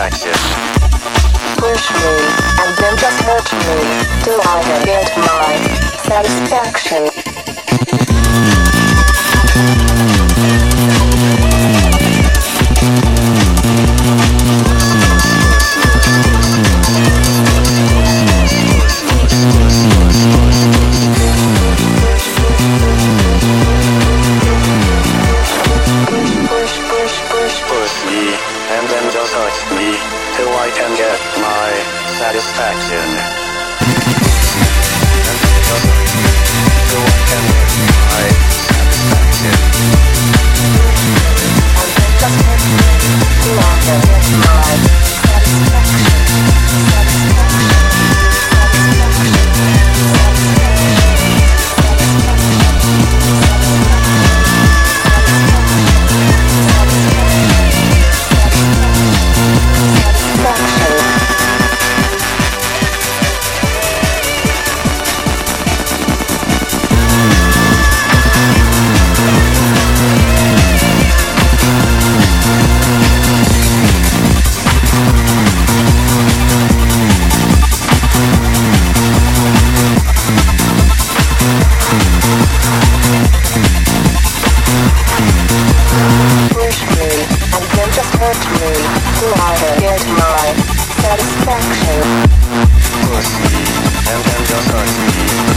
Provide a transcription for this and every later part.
taxes. Push me, and then just hurt me, till I get my satisfaction. satisfaction. hurt me till I get my satisfaction. Pussy, and then just hurt me.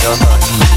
just us.